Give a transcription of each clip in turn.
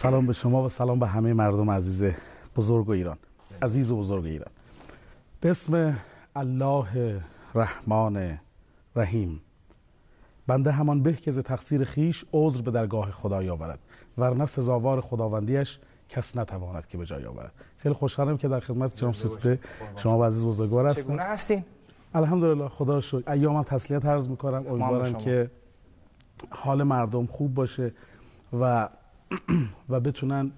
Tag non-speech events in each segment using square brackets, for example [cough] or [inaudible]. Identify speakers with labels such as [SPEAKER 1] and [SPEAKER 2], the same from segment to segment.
[SPEAKER 1] سلام به شما و سلام به همه مردم عزیز بزرگ و ایران. عزیز و بزرگ ایران. به اسم الله رحمان رحیم. بنده همان به که ز تقصیر خیش عذر به درگاه خدای آورد ورنه سزاوار خداوندیش کس نتواند که به جای آورد. خیلی خوشحالم که در خدمت جناب ستوده شما و عزیز بزرگوار هستم
[SPEAKER 2] چگونه هستین؟
[SPEAKER 1] الحمدلله خدا رو شکر. ایامم تسلیت عرض می‌کنم. امیدوارم. که حال مردم خوب باشه و و بتونن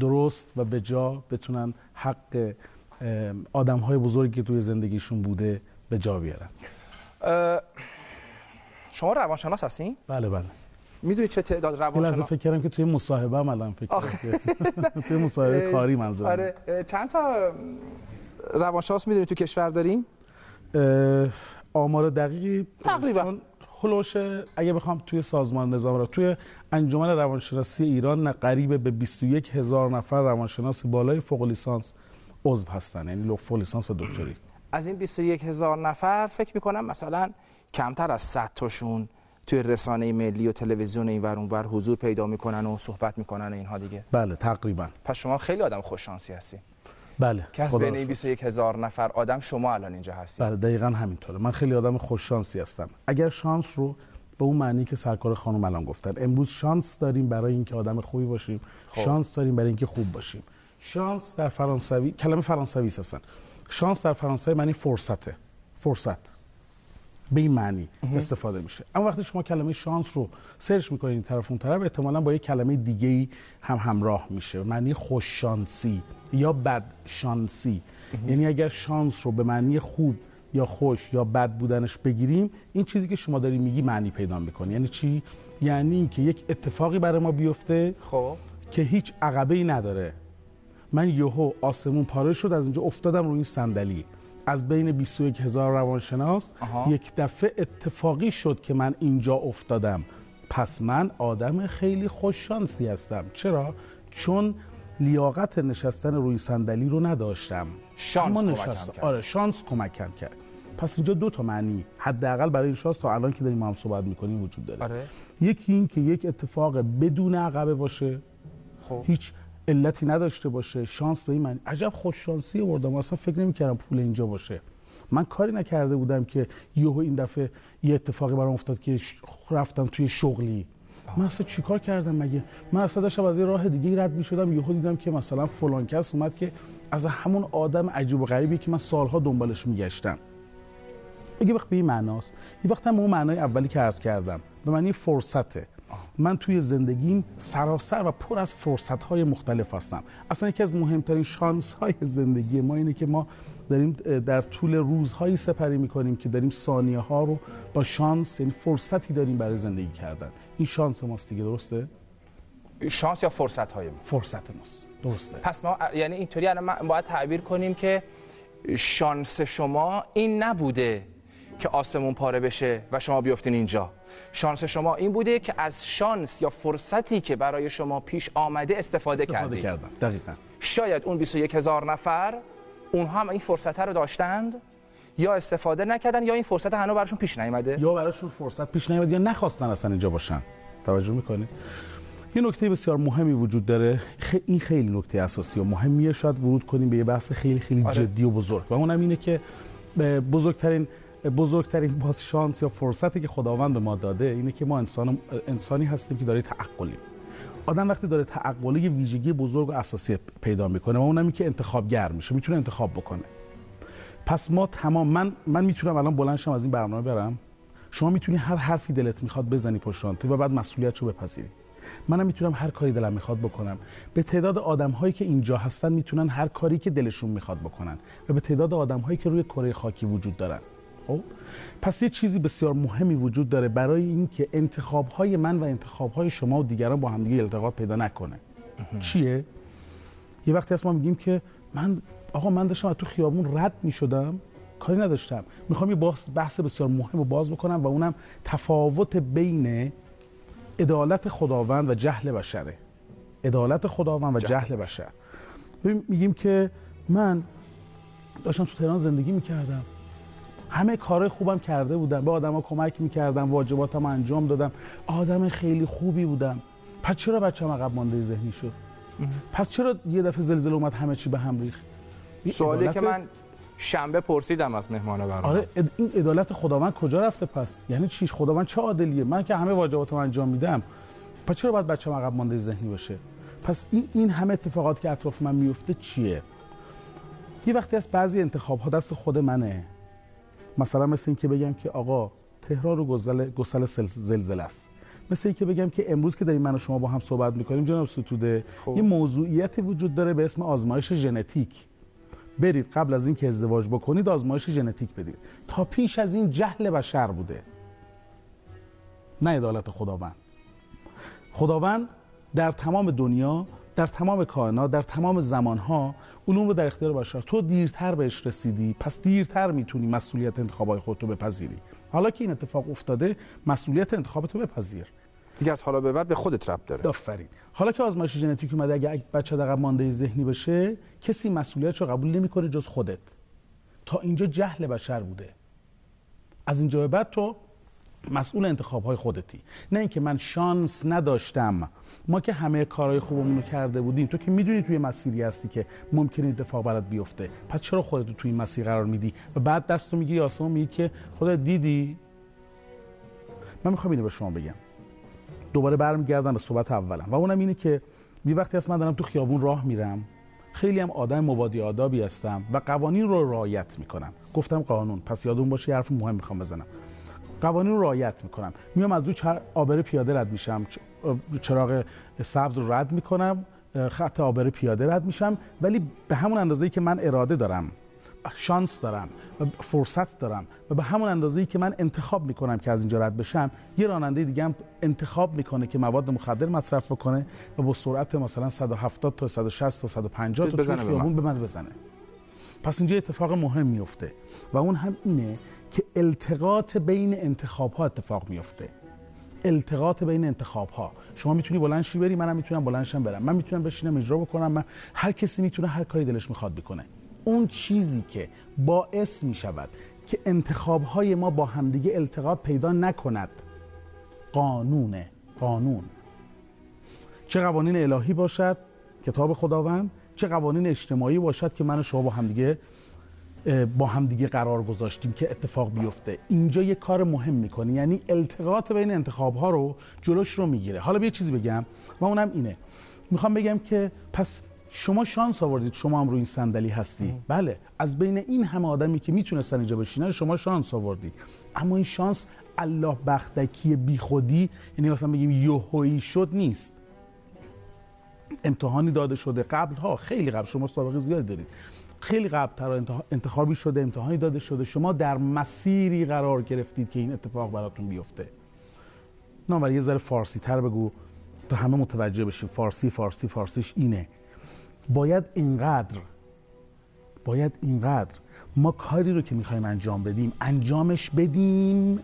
[SPEAKER 1] درست و به جا بتونن حق آدم های بزرگی که توی زندگیشون بوده به جا بیارن
[SPEAKER 2] شما روانشناس هستین؟
[SPEAKER 1] بله بله
[SPEAKER 2] می‌دونید چه تعداد
[SPEAKER 1] یه لحظه
[SPEAKER 2] روانشناس
[SPEAKER 1] فکر کردم که توی مصاحبه هم الان فکر [laughs] توی مصاحبه کاری منظورم
[SPEAKER 2] آره چند تا روانشناس می‌دونید تو کشور داریم؟
[SPEAKER 1] آمار دقیقی
[SPEAKER 2] تقریبا.
[SPEAKER 1] چون هلوش اگه بخوام توی سازمان نظام را توی انجمن روانشناسی ایران نه- قریب به 21 هزار نفر روانشناس بالای فوق لیسانس عضو هستن یعنی لو- فوق لیسانس و دکتری.
[SPEAKER 2] از این 21 هزار نفر فکر می‌کنم مثلا کمتر از 100 تاشون توی رسانه ملی و تلویزیون این ور اونور حضور پیدا می‌کنن و صحبت می‌کنن اینها دیگه.
[SPEAKER 1] بله تقریبا.
[SPEAKER 2] پس شما خیلی آدم خوش شانسی هستی.
[SPEAKER 1] بله خدا
[SPEAKER 2] بین
[SPEAKER 1] رو
[SPEAKER 2] این
[SPEAKER 1] شکر.
[SPEAKER 2] 21 هزار نفر آدم شما الان اینجا هستید.
[SPEAKER 1] بله دقیقا همینطوره. من خیلی آدم خوش شانسی هستم. اگر شانس رو به اون معنی که سرکار خانم الان گفتن امروز شانس داریم برای اینکه آدم خوبی باشیم
[SPEAKER 2] خب.
[SPEAKER 1] شانس داریم برای اینکه خوب باشیم. شانس در فرانسوی کلمه فرانسوی هستن. شانس در فرانسوی معنی فرصته. فرصت. به این معنی استفاده میشه. اما وقتی شما کلمه شانس رو سرچ می‌کنید این طرف اون طرف احتمالا با یک کلمه دیگه ای هم همراه میشه. معنی خوش شانسی یا بد شانسی یعنی اگر شانس رو به معنی خوب یا خوش یا بد بودنش بگیریم این چیزی که شما داری میگی معنی پیدا می‌کنه. یعنی چی؟ یعنی اینکه یک اتفاقی برای ما بیفته
[SPEAKER 2] خب.
[SPEAKER 1] که هیچ عقبه ای نداره. من یهو آسمون پاره شد از اینجا افتادم روی این صندلی. از بین 21 هزار روانشناس
[SPEAKER 2] آها.
[SPEAKER 1] یک دفعه اتفاقی شد که من اینجا افتادم پس من آدم خیلی خوششانسی هستم چرا؟ چون لیاقت نشستن روی صندلی رو نداشتم
[SPEAKER 2] شانس کمکم. کرد.
[SPEAKER 1] آره شانس کمکم کرد پس اینجا دو تا معنی حداقل برای این شانس تا الان که داریم هم صحبت می‌کنیم وجود داره
[SPEAKER 2] آره
[SPEAKER 1] یکی این که یک اتفاق بدون عقبه باشه
[SPEAKER 2] خب
[SPEAKER 1] هیچ علتی نداشته باشه شانس به این معنی. عجب خوش شانسی بردم اصلا فکر نمی‌کردم پول اینجا باشه. من کاری نکرده بودم که یهو این دفعه یه اتفاقی برام افتاد که رفتم توی شغلی. من اصلا چیکار کردم مگه؟ من اصلا داشتم از یه راه دیگه رد می‌شدم. یهو دیدم که مثلا فلان کس اومد که از همون آدم عجیب و غریبی که من سالها دنبالش میگشتم. اگه وقت به این معناست. یه وقت هم اون معنای اولی که عرض کردم. به معنی فرصته. من توی زندگیم سراسر و پر از فرصت های مختلف هستم. اصلا یکی از مهمترین شانس های زندگی ما اینه که ما داریم در طول روزهایی سپری می‌کنیم که داریم ثانیه ها رو با شانس یعنی فرصتی داریم برای زندگی کردن. این شانس ماست دیگه درسته؟
[SPEAKER 2] شانس یا فرصت های ما؟
[SPEAKER 1] فرصت ماست. درسته.
[SPEAKER 2] پس ما یعنی اینطوری الان باید تعبیر کنیم که شانس شما این نبوده که آسمون پاره بشه و شما بیفتین اینجا. شانس شما این بوده که از شانس یا فرصتی که برای شما پیش آمده استفاده,
[SPEAKER 1] استفاده
[SPEAKER 2] کردید.
[SPEAKER 1] کردم. دقیقا.
[SPEAKER 2] شاید اون 21 هزار نفر اونها هم این فرصت رو داشتند یا استفاده نکردن یا این فرصت هنوز براشون پیش نیامده؟
[SPEAKER 1] یا براشون فرصت پیش نیامد یا نخواستن اصلا اینجا باشن. توجه می‌کنید یه نکته بسیار مهمی وجود داره. این خیلی نکته اساسی و مهمیه. شاید ورود کنیم به یه بحث خیلی خیلی
[SPEAKER 2] آره.
[SPEAKER 1] جدی و بزرگ. و اونم اینه که بزرگترین بزرگترین باز شانس یا فرصتی که خداوند به ما داده اینه که ما انسان انسانی هستیم که داره تعقلیم آدم وقتی داره تعقل یه ویژگی بزرگ و اساسی پیدا می‌کنه و اونم که انتخابگر میشه می‌تونه انتخاب بکنه. پس ما تمام من من می‌تونم الان بلند شم از این برنامه برم. شما می‌تونی هر حرفی دلت می‌خواد بزنی پشت و بعد مسئولیت رو بپذیری. منم می‌تونم هر کاری دلم می‌خواد بکنم. به تعداد آدم هایی که اینجا هستن می‌تونن هر کاری که دلشون می‌خواد بکنن و به تعداد آدم هایی که روی کره خاکی وجود دارن. خب؟ پس یه چیزی بسیار مهمی وجود داره برای اینکه انتخاب های من و انتخاب های شما و دیگران با همدیگه التقاط پیدا نکنه. چیه؟ یه وقتی هست ما میگیم که من آقا من داشتم از تو خیابون رد می‌شدم کاری نداشتم. می‌خوام یه بحث, بحث بسیار مهم رو باز بکنم و اونم تفاوت بین عدالت خداوند و جهل بشره. عدالت خداوند و جهل بشر. میگیم که من داشتم تو تهران زندگی می‌کردم. همه کارهای خوبم کرده بودم. به آدما کمک می‌کردم واجباتم انجام دادم. آدم خیلی خوبی بودم. پس چرا بچه‌م عقب مانده ذهنی شد؟ پس چرا یه دفعه زلزله اومد همه چی به هم ریخت؟
[SPEAKER 2] سوالی که من شنبه پرسیدم از مهمان برنامه
[SPEAKER 1] آره اد- این عدالت خداوند کجا رفته پس؟ یعنی چیش خداوند چه عادلیه؟ من که همه واجباتم انجام میدم. پس چرا باید بچه‌م عقب مانده ذهنی باشه؟ پس این این همه اتفاقات که اطراف من میفته چیه؟ یه وقتی از بعضی انتخاب ها دست خود منه. مثلا مثل این که بگم که آقا تهران رو گسل گسل سل- زلزله است. مثل این که بگم که امروز که داریم من و شما با هم صحبت می‌کنیم جناب ستوده
[SPEAKER 2] خب.
[SPEAKER 1] یه موضوعیتی وجود داره به اسم آزمایش ژنتیک. برید قبل از اینکه ازدواج بکنید آزمایش ژنتیک بدید. تا پیش از این جهل بشر بوده. نه عدالت خداوند. خداوند در تمام دنیا در تمام کائنات در تمام زمانها علوم رو در اختیار بشر تو دیرتر بهش رسیدی پس دیرتر می‌تونی مسئولیت انتخابای خودتو بپذیری. حالا که این اتفاق افتاده مسئولیت انتخابتو بپذیر.
[SPEAKER 2] دیگه از حالا به بعد به خودت ربط داره.
[SPEAKER 1] آفرین. حالا که آزمایش ژنتیک اومده اگه بچه عقب مانده ذهنی بشه کسی مسئولیت رو قبول نمی‌کنه جز خودت. تا اینجا جهل بشر بوده. از اینجا به بعد تو مسئول انتخاب های خودتی. نه اینکه من شانس نداشتم. ما که همه کارهای خوبمون رو کرده بودیم تو که می‌دونی توی مسیری هستی که ممکنه اتفاق برات بیفته. پس چرا خودت رو توی این مسیر قرار میدی؟ و بعد دستو می‌گیری آسمون میگی که خودت دیدی. من می‌خوام اینو به شما بگم. دوباره برمیگردم به صحبت اولم. و اونم اینه که یه وقتی هست من دارم تو خیابون راه میرم خیلی هم آدم مبادی آدابی هستم و قوانین رو رعایت می‌کنم. گفتم قانون. پس یادون باشه حرف مهم می‌خوام بزنم. قوانین رو رعایت می‌کنم میام از چر... آبر پیاده رد میشم چراغ سبز رو رد می‌کنم خط آبر پیاده رد میشم ولی به همون اندازه‌ای که من اراده دارم شانس دارم و فرصت دارم و به همون اندازه‌ای که من انتخاب می‌کنم که از اینجا رد بشم یه راننده دیگه هم انتخاب می‌کنه که مواد مخدر مصرف بکنه و با سرعت مثلا 170 تا 160 تا 150 تا
[SPEAKER 2] بزنه به من.
[SPEAKER 1] خیابون به من بزنه پس اینجا اتفاق مهم میفته و اون هم اینه که التقاط بین انتخاب ها اتفاق میفته التقاط بین انتخاب ها شما می‌تونی بلند شی بری منم می‌تونم بلند شم برم. من می‌تونم بشینم اجرا بکنم. من هر کسی می‌تونه هر کاری دلش می‌خواد بکنه. اون چیزی که باعث می‌شود که انتخاب های ما با همدیگه التقاط پیدا نکند قانونه قانون. چه قوانین الهی باشد؟ کتاب خداوند. چه قوانین اجتماعی باشد که من و شما با همدیگه با همدیگه قرار گذاشتیم که اتفاق بیفته. اینجا یه کار مهم می‌کنه یعنی التقاط بین انتخاب ها رو جلوش رو می‌گیره. حالا یه چیزی بگم و اونم اینه. می‌خوام بگم که پس شما شانس آوردید شما هم روی این صندلی هستی. بله از بین این همه آدمی که می‌تونستن اینجا بشینن شما شانس آوردید. اما این شانس الله بختکی بیخودی یعنی مثلا بگیم یوهویی شد نیست. امتحانی داده شده قبل ها خیلی قبل شما سابقه زیادی دارید. خیلی قبل تر انتخا- انتخابی شده امتحانی داده شده. شما در مسیری قرار گرفتید که این اتفاق براتون بیفته. نه یه ذره فارسی تر بگو. تا همه متوجه بشیم. فارسی فارسی فارسیش اینه. باید اینقدر باید اینقدر ما کاری رو که می‌خوایم انجام بدیم انجامش بدیم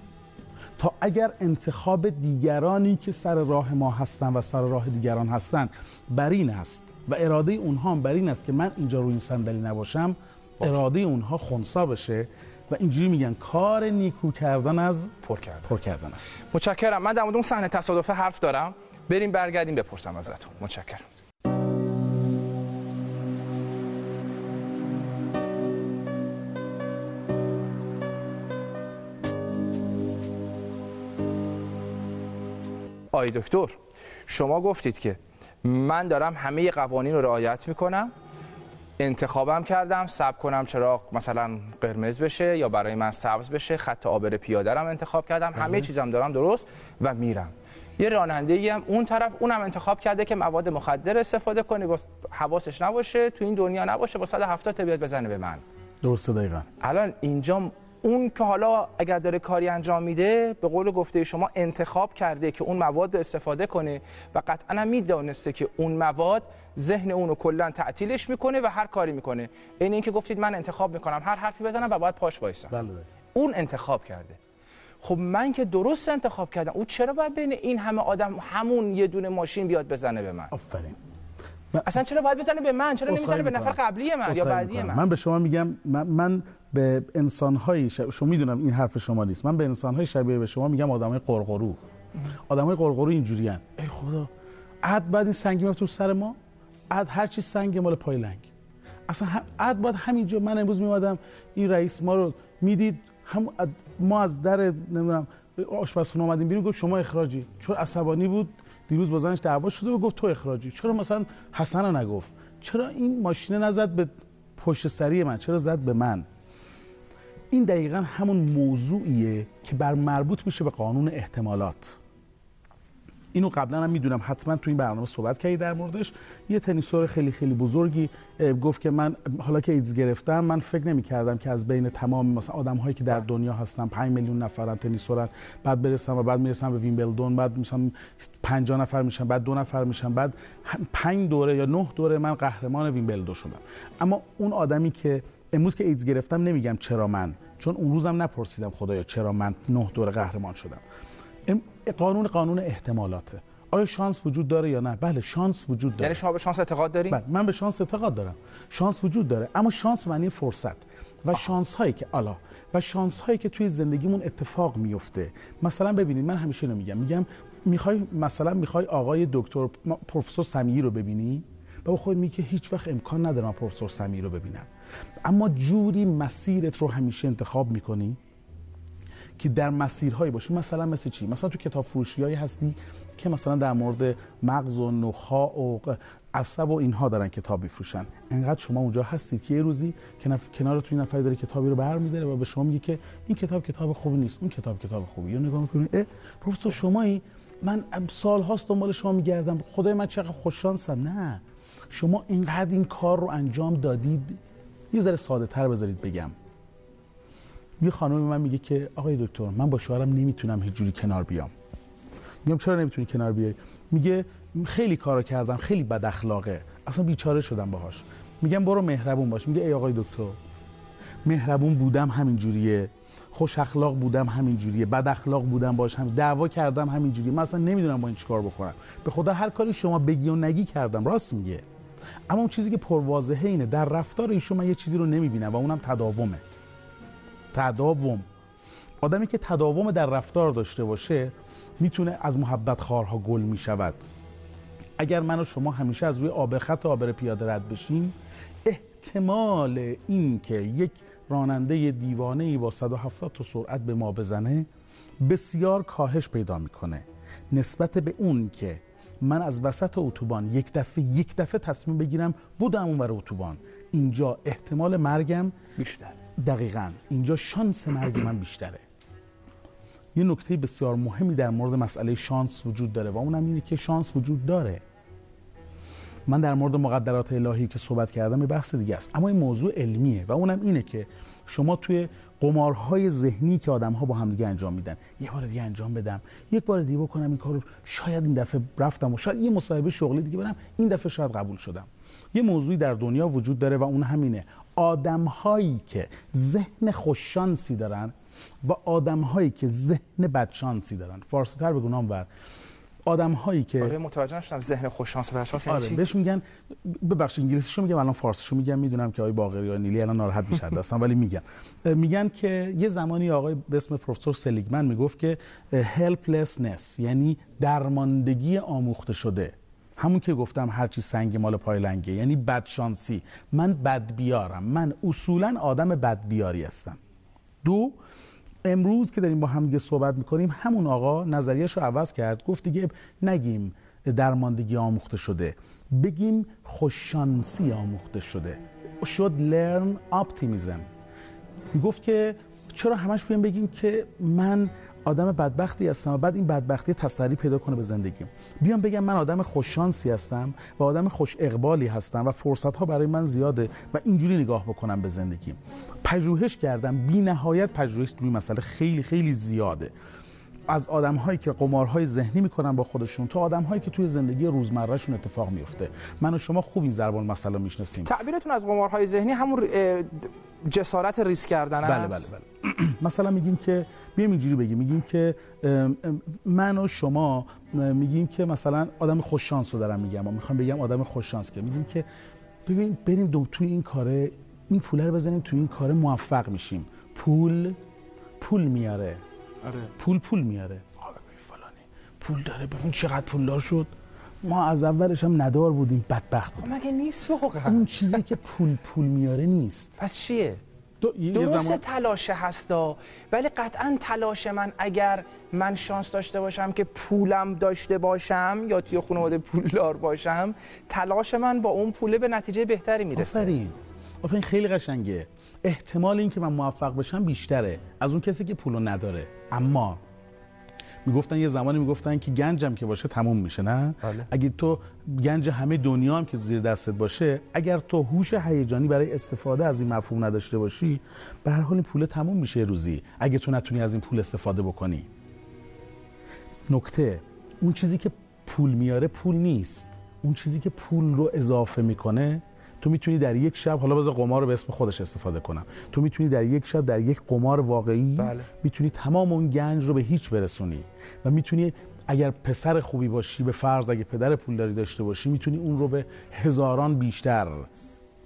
[SPEAKER 1] تا اگر انتخاب دیگرانی که سر راه ما هستن و سر راه دیگران هستن بر این است و اراده اونها هم بر این است که من اینجا روی این صندلی نباشم اراده اونها خونسا بشه و اینجوری میگن کار نیکو کردن از
[SPEAKER 2] پر کرد
[SPEAKER 1] پر کردن است.
[SPEAKER 2] متشکرم. من در مورد اون صحنه تصادفه حرف دارم. بریم برگردیم بپرسم ازتون. متشکرم. آی دکتر شما گفتید که من دارم همه قوانین رو رعایت می‌کنم انتخابم کردم سب کنم چراغ مثلا قرمز بشه یا برای من سبز بشه خط آبر پیاده رم انتخاب کردم همه چیزم دارم درست و میرم. یه راننده هم اون طرف اونم انتخاب کرده که مواد مخدر استفاده کنه با حواسش نباشه تو این دنیا نباشه با 170 تا بیاد بزنه به من.
[SPEAKER 1] درسته دقیقا.
[SPEAKER 2] الان اینجا اون که حالا اگر داره کاری انجام میده به قول گفته شما انتخاب کرده که اون مواد رو استفاده کنه و قطعا هم می‌دانسته که اون مواد ذهن اونو کلا تعطیلش می‌کنه و هر کاری می‌کنه. این اینکه گفتید من انتخاب می‌کنم هر حرفی بزنم و باید پاش وایسم.
[SPEAKER 1] بله
[SPEAKER 2] اون انتخاب کرده. خب من که درست انتخاب کردم او چرا باید بین این همه آدم همون یه دونه ماشین بیاد بزنه به من؟
[SPEAKER 1] آفرین.
[SPEAKER 2] اصلا چرا باید بزنه به من؟ چرا نمی‌زنه به نفر. قبلی من یا بعدی. من؟
[SPEAKER 1] من به شما میگم من, من به انسان‌های شب... شما می‌دونم این حرف شما نیست. من به انسان‌های شبیه به شما میگم آدمای قرقرو. آدمای قرقرو اینجوریان ای خدا. عد بعد این سنگی میفته تو سر ما عد هر چی سنگ مال پای لنگ. اصلا هم- عد باید همینجا من امروز میومدم این رئیس ما رو می‌دید هم اد- ما از در نمی‌دونم آشپزخونه اومدیم بیرون گفت شما اخراجی. چون عصبانی بود؟ دیروز با زنش دعوا شده و گفت تو اخراجی. چرا مثلا حسن رو نگفت؟ چرا این ماشینه نزد به پشت سری من؟ چرا زد به من؟ این دقیقا همون موضوعیه که بر مربوط میشه به قانون احتمالات. اینو قبلا هم می‌دونم حتما تو این برنامه صحبت کردی در موردش. یه تنیسور خیلی خیلی بزرگی گفت که من حالا که ایدز گرفتم من فکر نمی کردم که از بین تمام مثلا آدم هایی که در دنیا هستن 5 میلیون نفرن تنیسورن بعد برسم و بعد می‌رسم به ویمبلدون بعد مثلا 50 نفر میشن بعد دو نفر میشن بعد 5 دوره یا 9 دوره من قهرمان ویمبلدون شدم. اما اون آدمی که امروز که ایدز گرفتم نمیگم چرا من چون اون روزم نپرسیدم خدایا چرا من 9 دوره قهرمان شدم. قانون قانون احتمالاته. آیا شانس وجود داره یا نه؟ بله شانس وجود داره.
[SPEAKER 2] یعنی شما به شانس اعتقاد دارین
[SPEAKER 1] بله من به شانس اعتقاد دارم. شانس وجود داره اما شانس معنی فرصت و شانس هایی که الا و شانس هایی که توی زندگیمون اتفاق میفته مثلا ببینید من همیشه اینو میگم. میگم می‌خوای مثلا می‌خوای آقای دکتر پروفسور سمیعی رو ببینی؟ و خود میگه که هیچ وقت امکان نداره من پروفسور سمیعی رو ببینم. اما جوری مسیرت رو همیشه انتخاب می‌کنی که در مسیرهایی باشی. مثلا مثل چی؟ مثلا تو کتاب فروشیایی هستی که مثلا در مورد مغز و نخاع و عصب و اینها دارن کتاب میفروشن. انقدر شما اونجا هستید که یه روزی کنف... کنار تو این نفری داره کتابی رو برمیداره و به شما میگه که این کتاب کتاب خوبی نیست اون کتاب کتاب خوبی یا نگاه می‌کنی اه پروفسور شمایی من سال هاست دنبال شما میگردم. خدای من چقدر خوششانسم. نه. شما اینقدر این کار رو انجام دادید یه ذره ساده تر بذارید بگم. یه خانم من میگه که آقای دکتر من با شوهرم نمی‌تونم هیچ جوری کنار بیام. میگم چرا نمی‌تونی کنار بیای؟ میگه خیلی کارا کردم خیلی بد اخلاقه. اصلا بیچاره شدم باهاش. میگم برو مهربون باش. میگه ای آقای دکتر مهربون بودم همین جوریه. خوش اخلاق بودم همین جوریه. بد اخلاق بودم باش هم دعوا کردم همین جوریه. من اصلا نمی‌دونم با این چیکار بکنم. به خدا هر کاری شما بگی و نگی کردم. راست میگه. اما اون چیزی که پرواضحه اینه در رفتار ایشون من یه چیزی رو نمی‌بینم و اونم تداومه. تداوم. آدمی که تداوم در رفتار داشته باشه می‌تونه از محبت خارها گل می‌شود. اگر من و شما همیشه از روی آبر خط آبر پیاده رد بشیم احتمال این که یک راننده دیوانه ای با 170 تا سرعت به ما بزنه بسیار کاهش پیدا می‌کنه. نسبت به اون که من از وسط اتوبان یک دفعه یک دفعه تصمیم بگیرم بودم اون بر اتوبان. اینجا احتمال مرگم
[SPEAKER 2] بیشتر
[SPEAKER 1] دقیقا. اینجا شانس مرگ من بیشتره. یه نکته بسیار مهمی در مورد مسئله شانس وجود داره و اونم اینه که شانس وجود داره. من در مورد مقدرات الهی که صحبت کردم یه بحث دیگه است. اما این موضوع علمیه و اونم اینه که شما توی قمارهای ذهنی که آدم ها با هم دیگه انجام میدن یه بار دیگه انجام بدم یک بار دیگه بکنم این کارو شاید این دفعه رفتم و شاید یه مصاحبه شغلی دیگه برم این دفعه شاید قبول شدم. یه موضوعی در دنیا وجود داره و اون همینه. آدم هایی که ذهن خوششانسی دارن و آدم هایی که ذهن بدشانسی دارن. فارسی تر بگو آدم هایی که
[SPEAKER 2] آره متوجه نشدم ذهن خوش شانس و شانس یعنی
[SPEAKER 1] آره
[SPEAKER 2] چی؟
[SPEAKER 1] بهش میگن ببخشید انگلیسیشو میگم الان فارسیشو میگم می‌دونم که آقای باقری یا نیلی الان ناراحت میشن دستم ولی میگم. میگن که یه زمانی آقای به اسم پروفسور سلیگمن می‌گفت که helplessness یعنی درماندگی آموخته شده. همون که گفتم هرچی سنگ مال پای لنگه یعنی بدشانسی. من بد بیارم من اصولا آدم بد بیاری هستم. دو امروز که داریم با هم دیگه صحبت می‌کنیم همون آقا نظریش رو عوض کرد گفت دیگه نگیم درماندگی آموخته شده. بگیم خوششانسی آموخته شده. should learn optimism. می‌گفت که چرا همش بیان بگیم که من آدم بدبختی هستم و بعد این بدبختی تسری پیدا کنه به زندگیم. بیام بگم من آدم خوششانسی هستم و آدم خوش اقبالی هستم و فرصت ها برای من زیاده و اینجوری نگاه بکنم به زندگیم. پژوهش کردم. بی نهایت پژوهش روی مسئله خیلی خیلی زیاده. از آدم هایی که قمارهای ذهنی می‌کنن با خودشون تا آدم هایی که توی زندگی روزمرهشون اتفاق میفته من و شما خوب این ضربان مسئله می‌شناسیم.
[SPEAKER 2] تعبیرتون از قمارهای ذهنی همون جسارت ریسک کردن
[SPEAKER 1] بله بله بله. [clears throat] مثلا میگیم که بیایم اینجوری بگیم. میگیم که من و شما میگیم که مثلا آدم خوش شانس رو دارم میگم. و می‌خوام بگم آدم خوش شانس که. میگیم که ببین بریم دو توی این کاره این پوله رو بزنیم توی این کاره موفق میشیم. پول پول میاره.
[SPEAKER 2] آره.
[SPEAKER 1] پول پول میاره. ببین فلانی. پول داره ببین چقدر پولدار شد. ما از اولش هم ندار بودیم بدبخت
[SPEAKER 2] خب
[SPEAKER 1] بودیم
[SPEAKER 2] مگه نیست واقعا؟
[SPEAKER 1] اون چیزی که پول پول میاره نیست.
[SPEAKER 2] پس چیه؟
[SPEAKER 1] دو-
[SPEAKER 2] درست
[SPEAKER 1] زمان-
[SPEAKER 2] تلاش هستا ولی قطعا تلاش من اگر من شانس داشته باشم که پولم داشته باشم یا توی خانواده پولدار باشم تلاش من با اون پوله به نتیجه بهتری می‌رسه.
[SPEAKER 1] آفرین. آفرین خیلی قشنگه. احتمال اینکه من موفق بشم بیشتره از اون کسی که پولو نداره. اما می‌گفتن یه زمانی می‌گفتن که گنجم که باشه تموم میشه نه؟
[SPEAKER 2] بله.
[SPEAKER 1] اگه تو گنج همه دنیا هم که زیر دستت باشه اگر تو هوش هیجانی برای استفاده از این مفهوم نداشته باشی به هر حال این پول تموم میشه روزی اگه تو نتونی از این پول استفاده بکنی. نکته اون چیزی که پول میاره پول نیست. اون چیزی که پول رو اضافه می‌کنه تو می‌تونی در یک شب حالا بذار قمار رو به اسم خودش استفاده کنم. تو می‌تونی در یک شب در یک قمار واقعی
[SPEAKER 2] بله.
[SPEAKER 1] می‌تونی تمام اون گنج رو به هیچ برسونی. و می‌تونی اگر پسر خوبی باشی به فرض اگه پدر پولداری داشته باشی می‌تونی اون رو به هزاران بیشتر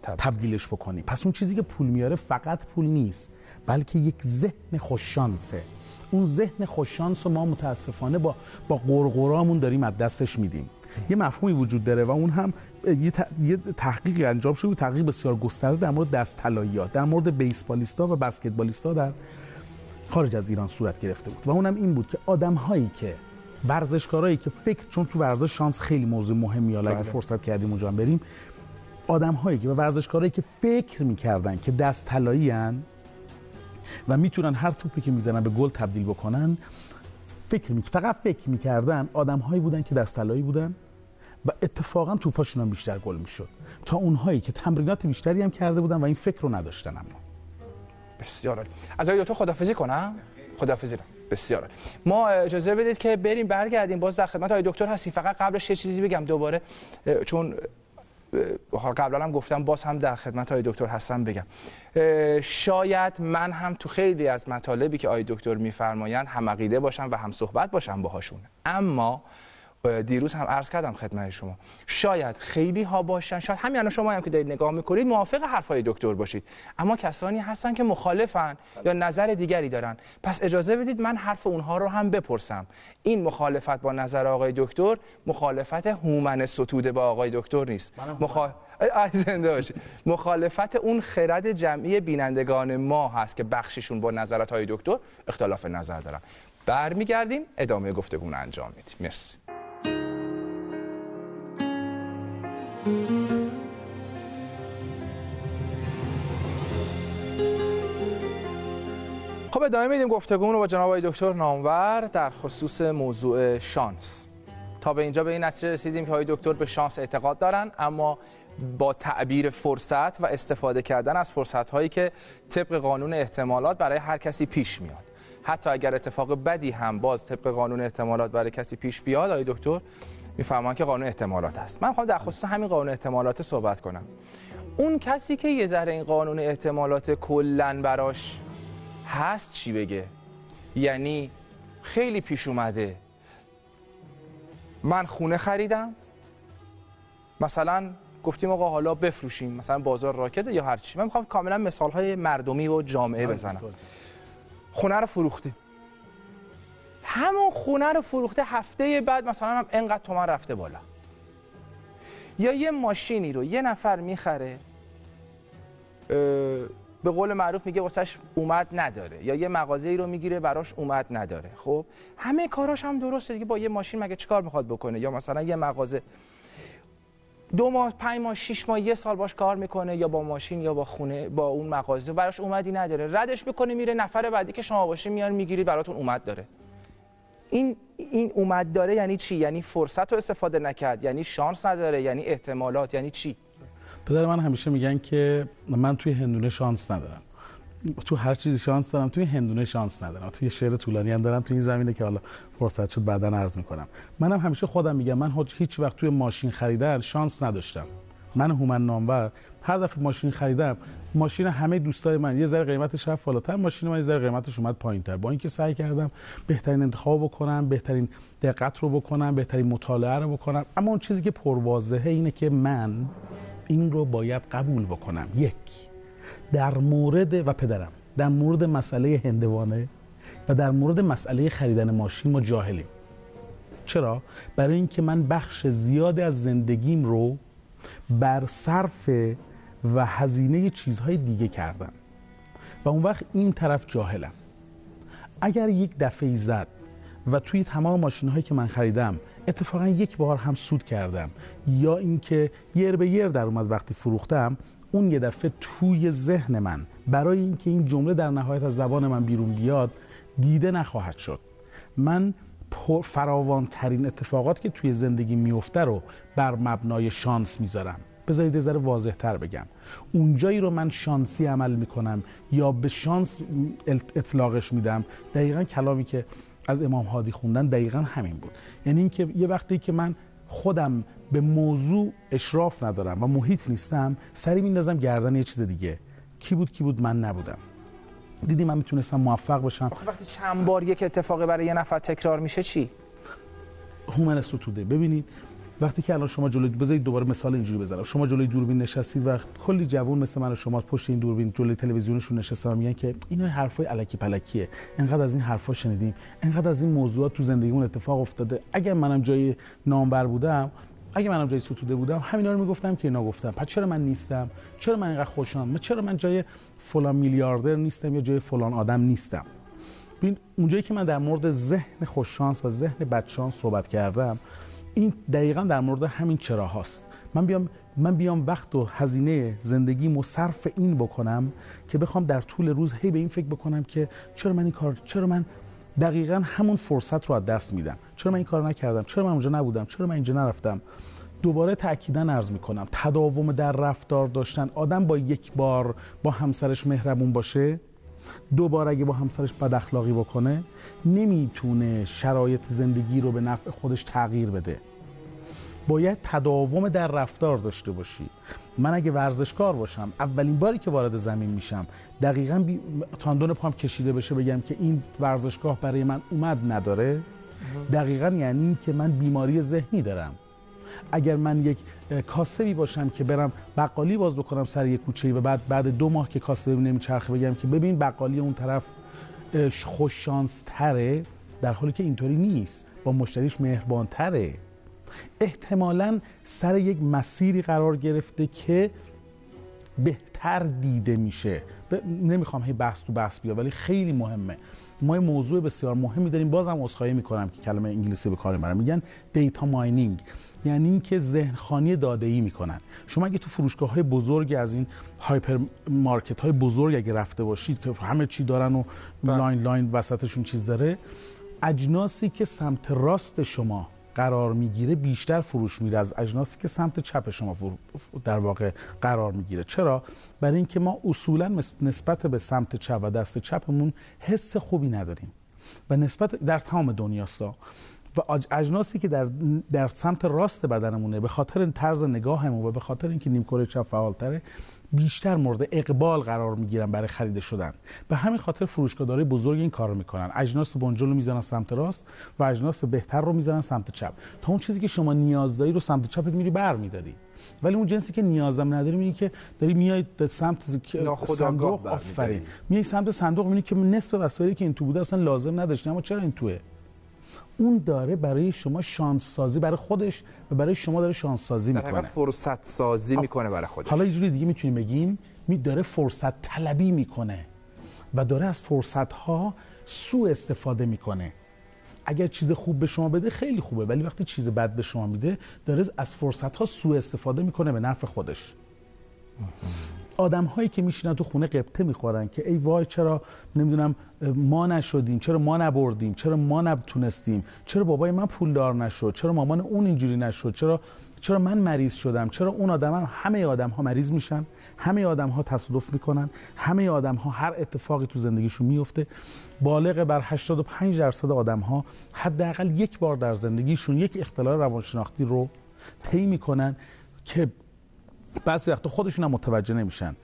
[SPEAKER 2] تبدیل.
[SPEAKER 1] تبدیلش بکنی. پس اون چیزی که پول میاره فقط پول نیست بلکه یک ذهن خوششانسه. اون ذهن خوششانس رو ما متاسفانه با با قرقرامون داریم از دستش میدیم. یه مفهومی وجود داره و اون هم یه, تحقیقی انجام شده بود تحقیق بسیار گسترده در مورد دست طلایی‌ها در مورد بیسبالیستا و بسکتبالیستا در خارج از ایران صورت گرفته بود و اونم این بود که آدم هایی که ورزشکارایی که فکر چون تو ورزش شانس خیلی موضوع مهمی حالا اگه
[SPEAKER 2] بله.
[SPEAKER 1] فرصت کردیم اونجا هم بریم آدم هایی که و ورزشکارایی که فکر می‌کردن که دست طلایی و می‌تونن هر توپی که می‌زنن به گل تبدیل بکنن فکر می... فقط فکر می‌کردن آدم هایی بودن که دست طلایی بودن و اتفاقا توپاشون هم بیشتر گل می‌شد. تا اونهایی که تمرینات بیشتری هم کرده بودن و این فکر رو نداشتن اما.
[SPEAKER 2] بسیار عالی. از آقای دکتر خدافزی کنم؟ خدافزی رو. بسیار ما اجازه بدید که بریم برگردیم. باز در خدمت آقای دکتر هستیم. فقط قبلش یه چیزی بگم دوباره. چون قبلا هم گفتم باز هم در خدمت آقای دکتر هستم بگم. شاید من هم تو خیلی از مطالبی که آقای دکتر میفرمایند هم عقیده باشم و هم صحبت باشم باهاشون. اما دیروز هم عرض کردم خدمت شما. شاید خیلی ها باشن. شاید همین الان شما هم که دارید نگاه می‌کنید موافق حرفای دکتر باشید. اما کسانی هستن که مخالفن یا نظر دیگری دارن. پس اجازه بدید من حرف اونها رو هم بپرسم. این مخالفت با نظر آقای دکتر مخالفت هومن ستوده با آقای دکتر نیست. مخا... ای زنده باشی. مخالفت اون خرد جمعی بینندگان ما هست که بخششون با نظرات های دکتر اختلاف نظر دارن. برمیگردیم ادامه گفتگو انجام میدیم. مرسی. خب ادامه میدیم گفتگو رو با جناب دکتر نامور در خصوص موضوع شانس. تا به اینجا به این نتیجه رسیدیم که آقای دکتر به شانس اعتقاد دارن اما با تعبیر فرصت و استفاده کردن از فرصت هایی که طبق قانون احتمالات برای هر کسی پیش میاد. حتی اگر اتفاق بدی هم باز طبق قانون احتمالات برای کسی پیش بیاد آقای دکتر می‌فهمن که قانون احتمالات هست من می‌خوام در خصوص همین قانون احتمالات صحبت کنم. اون کسی که یه ذره این قانون احتمالات کلا براش هست چی بگه؟ یعنی خیلی پیش اومده. من خونه خریدم. مثلا گفتیم آقا حالا بفروشیم. مثلا بازار راکت یا هر چی. من می‌خوام کاملا مثال های مردمی و جامعه بزنم. خونه رو فروختیم. همون خونه رو فروخته هفته بعد مثلا هم انقدر تومن رفته بالا. یا یه ماشینی رو یه نفر می‌خره به قول معروف میگه واسش اومد نداره. یا یه مغازه ای رو می‌گیره براش اومد نداره. خب همه کاراش هم درسته دیگه با یه ماشین مگه چیکار می‌خواد بکنه؟ یا مثلا یه مغازه دو ماه پنج ماه شش ماه یه سال باش کار می‌کنه یا با ماشین یا با خونه با اون مغازه براش اومدی نداره. ردش می‌کنه میره نفر بعدی که شما باشه میان می‌گیری براتون اومد داره. این این اومد داره یعنی چی؟ یعنی فرصت رو استفاده نکرد. یعنی شانس نداره. یعنی احتمالات. یعنی چی؟
[SPEAKER 1] پدر من همیشه میگن که من توی هندونه شانس ندارم. تو هر چیزی شانس دارم توی هندونه شانس ندارم. توی شعر طولانی هم دارم توی این زمینه که حالا فرصت شد بعدا عرض می‌کنم. منم همیشه خودم میگم من هیچ وقت توی ماشین خریدن شانس نداشتم. من هومن نامور هر دفعه ماشین خریدم ماشین همه دوستای من یه ذره قیمتش رفت بالاتر ماشین من یه ذره قیمتش اومد پایینتر. با اینکه سعی کردم بهترین انتخاب بکنم بهترین دقت رو بکنم بهترین مطالعه رو بکنم. اما اون چیزی که پرواضحه اینه که من این رو باید قبول بکنم. یک در مورد و پدرم در مورد مسئله هندوانه و در مورد مسئله خریدن ماشین ما جاهلیم. چرا؟ برای اینکه من بخش زیادی از زندگیم رو بر صرف و هزینه چیزهای دیگه کردم و اون وقت این طرف جاهلم اگر یک دفعه زد و توی تمام ماشین هایی که من خریدم اتفاقا یک بار هم سود کردم یا اینکه یر به یر در اومد وقتی فروختم اون یه دفعه توی ذهن من برای اینکه این جمله در نهایت از زبان من بیرون بیاد دیده نخواهد شد. من فراوان ترین اتفاقات که توی زندگی میفته رو بر مبنای شانس می‌ذارم. بذارید ذره واضح تر بگم. اونجایی رو من شانسی عمل می‌کنم یا به شانس اطلاقش میدم دقیقا کلامی که از امام هادی خوندن دقیقا همین بود. یعنی اینکه یه وقتی که من خودم به موضوع اشراف ندارم و محیط نیستم سری میندازم گردن یه چیز دیگه. کی بود کی بود؟ من نبودم. دیدی من می‌تونستم موفق بشم.
[SPEAKER 2] وقتی چند بار یک اتفاقی برای یه نفر تکرار میشه چی؟
[SPEAKER 1] هومن ستوده. ببینید وقتی که الان شما جلوی بذارید دوباره مثال اینجوری بزنم. شما جلوی دوربین نشستید و کلی جوون مثل من و شما پشت این دوربین جلوی تلویزیونشون نشستن میگن که اینا حرفای الکی پلکیه. انقدر از این حرفا شنیدیم. انقدر از این موضوعات تو زندگیمون اتفاق افتاده. اگر منم جای نامبر بودم اگه منم جای ستوده بودم همینا رو می‌گفتم که اینا گفتم پس چرا من نیستم؟ چرا من اینقدر خوشم؟ چرا من جای فلان میلیاردر نیستم یا جای فلان آدم نیستم؟ ببین اونجایی که من در مورد ذهن خوششانس و ذهن بدشانس صحبت کردم این دقیقا در مورد همین چرا هاست. من بیام من بیام وقت و هزینه زندگی صرف این بکنم که بخوام در طول روز هی به این فکر بکنم که چرا من این کار چرا من دقیقا همون فرصت رو از دست میدم. چرا من این کار نکردم؟ چرا من اونجا نبودم؟ چرا من اینجا نرفتم؟ دوباره تاکیدا عرض می‌کنم تداوم در رفتار داشتن آدم با یک بار با همسرش مهربون باشه دوباره اگه با همسرش بد اخلاقی بکنه نمی‌تونه شرایط زندگی رو به نفع خودش تغییر بده. باید تداوم در رفتار داشته باشی. من اگه ورزشکار باشم اولین باری که وارد زمین میشم دقیقا بی... تاندون پام کشیده بشه بگم که این ورزشگاه برای من اومد نداره. دقیقا یعنی که من بیماری ذهنی دارم. اگر من یک کاسبی باشم که برم بقالی باز بکنم سر یک کوچه و بعد بعد دو ماه که کاسبی نمیچرخه بگم که ببین بقالی اون طرف خوش شانس تره در حالی که اینطوری نیست. با مشتریش مهربان تره. احتمالا سر یک مسیری قرار گرفته که بهتر دیده میشه. نمی‌خوام هی بحث تو بحث بیا ولی خیلی مهمه. ما موضوع بسیار مهمی داریم. بازم عذرخواهی می‌کنم که کلمه انگلیسی به کار می‌برم میگن data mining یعنی اینکه ذهن خوانی داده ای می‌کنن. شما اگه تو فروشگاه های بزرگ از این هایپر مارکت های بزرگ اگه رفته باشید که همه چی دارن و بله. line line وسطشون چیز داره اجناسی که سمت راست شما قرار می‌گیره بیشتر فروش میره از اجناسی که سمت چپ شما در واقع قرار می‌گیره. چرا؟ برای اینکه ما اصولا نسبت به سمت چپ و دست چپمون حس خوبی نداریم. و نسبت در تمام دنیاسا و اجناسی که در, در سمت راست بدنمونه به خاطر طرز نگاهمون و به خاطر اینکه نیمکره چپ فعالتره بیشتر مورد اقبال قرار می‌گیرن برای خرید شدن. به همین خاطر فروشگاهداری بزرگ این کار رو می‌کنن. اجناس بنجل رو می‌زنن سمت راست و اجناس بهتر رو می‌زنن سمت چپ. تا اون چیزی که شما نیاز داری رو سمت چپت میری بر میداری ولی اون جنسی که نیازم نداری میگی که داری میای سمت صندوق آفرین. میای سمت صندوق می‌بینی که نصف وسایلی که این تو بوده اصلا لازم نداشتی اما چرا این توه؟ اون داره برای شما شانس سازی برای خودش و برای شما داره شانس سازی می‌کنه.
[SPEAKER 2] فرصت سازی می‌کنه برای خودش.
[SPEAKER 1] حالا یه جوری دیگه می‌تونیم بگیم می داره فرصت طلبی می‌کنه و داره از فرصت ها سوء استفاده می‌کنه. اگر چیز خوب به شما بده خیلی خوبه ولی وقتی چیز بد به شما میده داره از فرصت ها سوء استفاده می‌کنه به نفع خودش. آدم هایی که میشینن تو خونه قبطه می‌خورن که ای وای چرا نمی‌دونم ما نشدیم چرا ما نبردیم چرا ما نتونستیم چرا بابای من پولدار نشد چرا مامان اون اینجوری نشد چرا چرا من مریض شدم چرا اون آدم هم همه آدم ها مریض میشن همه آدم ها تصادف می‌کنن همه آدم ها هر اتفاقی تو زندگیشون میفته بالغ بر 85 درصد آدم ها حداقل یک بار در زندگیشون یک اختلال روانشناختی رو طی می‌کنن که بعضی وقتا خودشون هم متوجه نمیشن.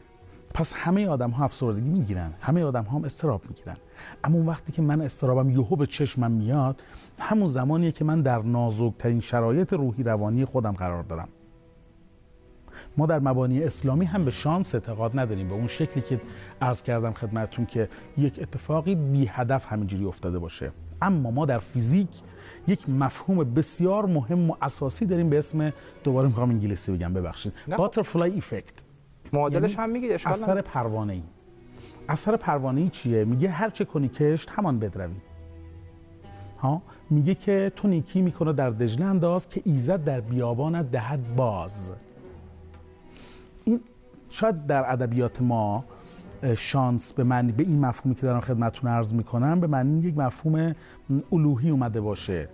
[SPEAKER 1] پس همه آدم ها افسردگی می‌گیرن. همه آدم ها هم استراب می‌گیرن. اما اون وقتی که من استرابم یهو به چشمم میاد همون زمانیه که من در نازکترین شرایط روحی روانی خودم قرار دارم. ما در مبانی اسلامی هم به شانس اعتقاد نداریم. به اون شکلی که عرض کردم خدمتتون که یک اتفاقی بی هدف همینجوری افتاده باشه. اما ما در فیزیک یک مفهوم بسیار مهم و اساسی داریم به اسم دوباره می‌خوام انگلیسی بگم ببخشید. باترفلای ایفکت
[SPEAKER 2] معادلش هم میگید اشکال
[SPEAKER 1] اثر پروانه ای اثر پروانه ای چیه؟ میگه هر چه کنی کشت همان بدروی. ها؟ میگه که تو نیکی می‌کنه در دجله انداز که ایزد در بیابانت دهد باز. این شاید در ادبیات ما شانس به معنی به این مفهومی که دارم خدمتتون عرض می‌کنم به معنی یک مفهوم الوهی اومده باشه.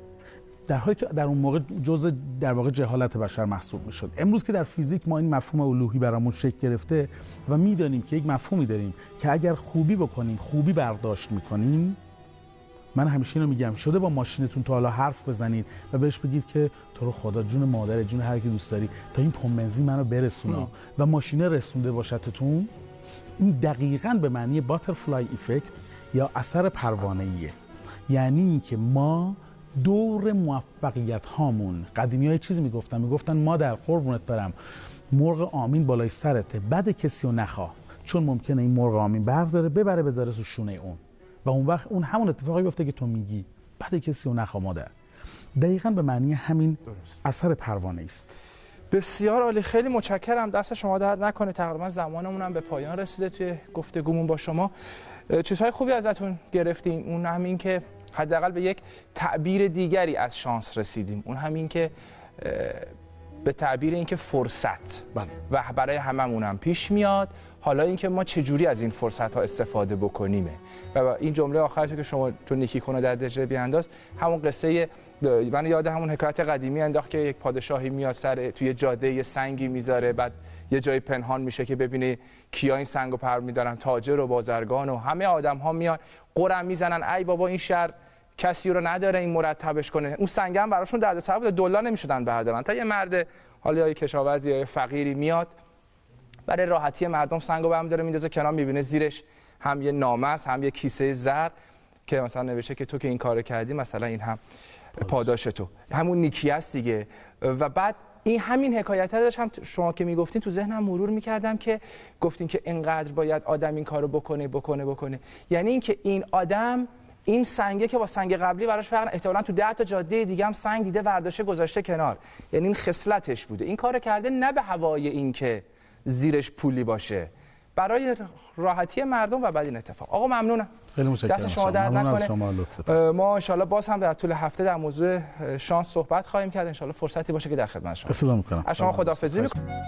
[SPEAKER 1] در حالی که در اون موقع جزء در واقع جهالت بشر محسوب می‌شد. امروز که در فیزیک ما این مفهوم الوهی برامون شکل گرفته و می‌دانیم که یک مفهومی داریم که اگر خوبی بکنیم خوبی برداشت می‌کنیم من همیشه اینو میگم شده با ماشینتون تا حالا حرف بزنید و بهش بگید که تو رو خدا جون مادر جون هر کی دوست داری تا این پمپ بنزین منو برسونا و ماشینه رسونده باشدتون این دقیقا به معنی باترفلای ایفکت یا اثر پروانه ایه یعنی اینکه ما دور موفقیت هامون قدیمی های چیزی می‌گفتن می‌گفتن ما در قربونت برم. مرغ آمین بالای سرته. بد کسی رو نخواه. چون ممکنه این مرغ آمین برداره ببره بذاره تو شونه اون. و اون وقت اون همون اتفاقی بیفته که تو میگی. بد کسی رو نخواه مادر. دقیقا به معنی همین اثر پروانه است
[SPEAKER 2] بسیار عالی. خیلی متشکرم. دست شما درد نکنه. تقریبا زمانمون هم به پایان رسیده توی گفتگومون با شما. چیزهای خوبی ازتون گرفتیم. اون همین که حداقل به یک تعبیر دیگری از شانس رسیدیم. اون همین که به تعبیر اینکه فرصت.
[SPEAKER 1] بله.
[SPEAKER 2] و برای هممون هم پیش میاد. حالا اینکه ما چجوری از این فرصت ها استفاده بکنیمه. و این جمله آخرش که شما تو نیکی کنه در دجله بیانداز همون قصه من یاد همون حکایت قدیمی انداخت که یک پادشاهی میاد سر توی جاده یه سنگی می‌ذاره بعد یه جایی پنهان میشه که ببینه کیا این سنگو پر میدارن تاجر و بازرگان و همه آدم ها میان قرم می‌زنن ای بابا این شهر کسی رو نداره این مرتبش کنه. اون سنگ هم براشون دردسر بود دلار نمی‌شدن بردارن. تا یه مرد حالا یه کشاورزی یا فقیری میاد برای راحتی مردم سنگو برمی داره میندازه کنار می‌بینه زیرش هم یه نامه است هم یه کیسه زر که مثلا نوشته که تو که این کارو کردی مثلا این هم. پاداش تو. همون نیکی است دیگه. و بعد این همین حکایت رو داشتم شما که می‌گفتین تو ذهنم مرور می‌کردم که گفتین که اینقدر باید آدم این کارو بکنه بکنه بکنه. یعنی اینکه این آدم این سنگه که با سنگ قبلی براش فرق احتمالاً تو 10 تا جاده دیگه هم سنگ دیده ورداشه گذاشته کنار. یعنی این خصلتش بوده. این کارو کرده نه به هوای این که زیرش پولی باشه. برای راحتی مردم و بعد این اتفاق. آقا ممنونم.
[SPEAKER 1] خیلی متشکرم.
[SPEAKER 2] دست شما درد نکنه.
[SPEAKER 1] شما
[SPEAKER 2] ما انشالله باز هم در طول هفته در موضوع شانس صحبت خواهیم کرد. انشالله فرصتی باشه که در خدمت شما.
[SPEAKER 1] استفاده می‌کنم.
[SPEAKER 2] از شما خداحافظی می‌کنم.